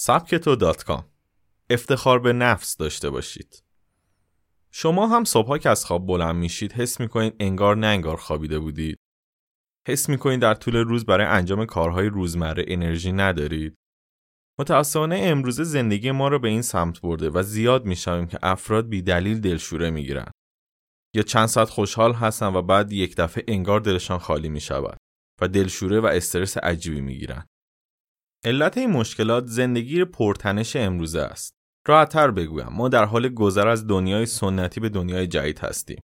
سبکتو دات کام. افتخار به نفس داشته باشید. شما هم صبحها که از خواب بلند میشید حس می‌کنید انگار نه انگار خوابیده بودید. حس می‌کنید در طول روز برای انجام کارهای روزمره انرژی ندارید. متاسفانه امروزه زندگی ما رو به این سمت برده و زیاد می‌شویم که افراد بی دلیل دلشوره می‌گیرن. یا چند ساعت خوشحال هستن و بعد یک دفعه انگار دلشان خالی می شود و دلشوره و استرس عجیبی می گیرن. علت این مشکلات زندگی پرتنش امروزه است. راحتتر بگویم ما در حال گذر از دنیای سنتی به دنیای جدید هستیم.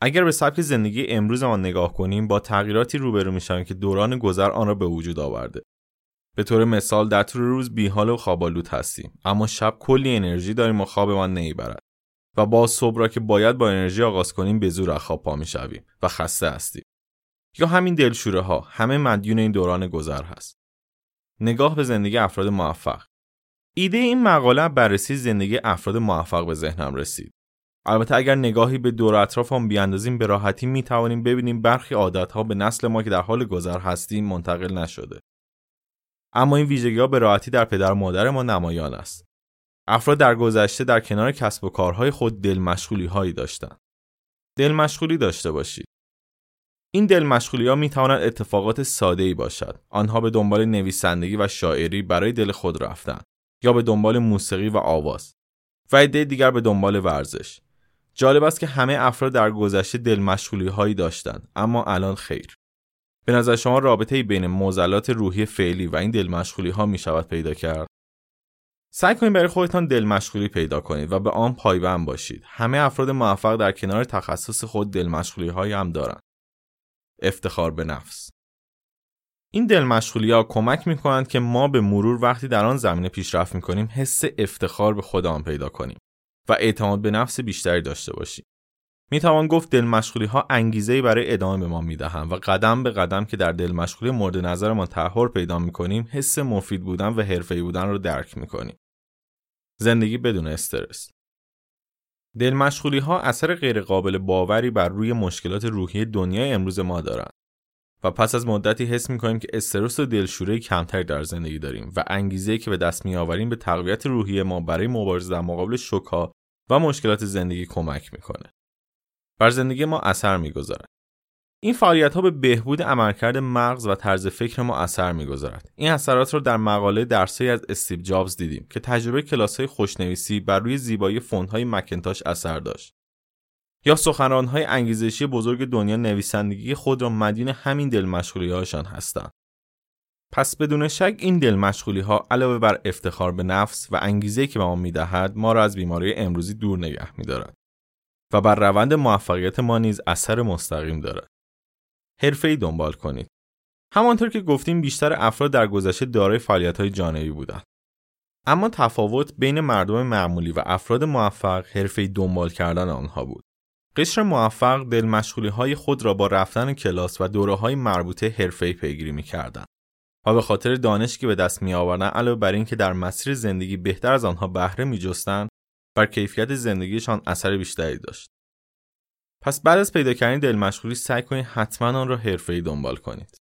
اگر به سبک زندگی امروز ما نگاه کنیم با تغییراتی روبرو می‌شویم که دوران گذر آن را به وجود آورده. به طور مثال در طول روز بیحال و خوابالود هستیم اما شب کلی انرژی داریم و خوابمان نمی‌برد و با صبح را که باید با انرژی آغاز کنیم به زور از خواب پا می‌شویم و خسته هستیم یا همین دلشوره ها همه مدیون این دوران گذر هست نگاه به زندگی افراد موفق ایده این مقاله بررسی زندگی افراد موفق به ذهنم رسید البته اگر نگاهی به دور اطرافم بیاندازیم به راحتی می توانیم ببینیم برخی عادت ها به نسل ما که در حال گذر هستیم منتقل نشده اما این ویژگی ها به راحتی در پدر و مادر ما نمایان است افراد در گذشته در کنار کسب و کارهای خود دل مشغولی هایی داشتند. دل مشغولی داشته باشید. این دل مشغولی ها می توانند اتفاقات ساده ای باشد. آنها به دنبال نویسندگی و شاعری برای دل خود رفتن یا به دنبال موسیقی و آواز و عده دیگر به دنبال ورزش. جالب است که همه افراد در گذشته دل مشغولی هایی داشتند اما الان خیر. به نظر شما رابطه بین معضلات روحی فعلی و این دل مشغولی ها می شود پیدا کرد؟ سعی کنید برای خودتان دل مشغولی پیدا کنید و به آن پایبند باشید. همه افراد موفق در کنار تخصص خود دل مشغولی های هم دارند. افتخار به نفس این دل مشغولی ها کمک می کنند که ما به مرور وقتی در آن زمینه پیشرفت می کنیم حس افتخار به خودمان پیدا کنیم و اعتماد به نفس بیشتری داشته باشیم. می توان گفت دل مشغولی ها انگیزه برای ادامه به ما می دهند و قدم به قدم که در دل مشغولی مورد نظرمان تحول پیدا می کنیم حس مفید بودن و حرفه‌ای بودن رو درک می کنیم. زندگی بدون استرس دل مشغولی ها اثر غیرقابل باوری بر روی مشکلات روحی دنیای امروز ما دارند و پس از مدتی حس می کنیم که استرس و دلشوره کمتری در زندگی داریم و انگیزه که به دست می آوریم به تقویت روحی ما برای مبارزه در مقابل شوکها و مشکلات زندگی کمک می‌کنه. بر زندگی ما اثر می‌گذارد. این فعالیت ها به بهبود عملکرد مغز و طرز فکر ما اثر می‌گذارد. این اثرات را در مقاله درسی از استیو جابز دیدیم که تجربه کلاس های خوشنویسی بر روی زیبایی فونت های مکنتاش اثر داشت. یا سخنران های انگیزشی بزرگ دنیا نویسندگی خود را مدین همین دل مشغولی هاشان هستند. پس بدون شک این دل مشغولی ها علاوه بر افتخار به نفس و انگیزه که به ما می‌دهد ما را از بیماری امروزی دور نگه میدارد و بر روند موفقیت ما نیز اثر مستقیم دارد. ای دنبال کنید. همانطور که گفتیم بیشتر افراد در گذشته دارای های جانبی بودند. اما تفاوت بین مردم معمولی و افراد موفق ای دنبال کردن آنها بود. قشر موفق دل مشغولی های خود را با رفتن کلاس و دوره های مربوطه حرفه‌ای پیگیری می‌کردند. و به خاطر دانش که به دست می آوردن علاوه بر اینکه در مسیر زندگی بهتر از آنها بهره می جستن بر کیفیت زندگیشان اثر بیشتری داشت. پس بعد از پیدا کردن دل مشغولی سعی کنید حتما آن را حرفه‌ای دنبال کنید.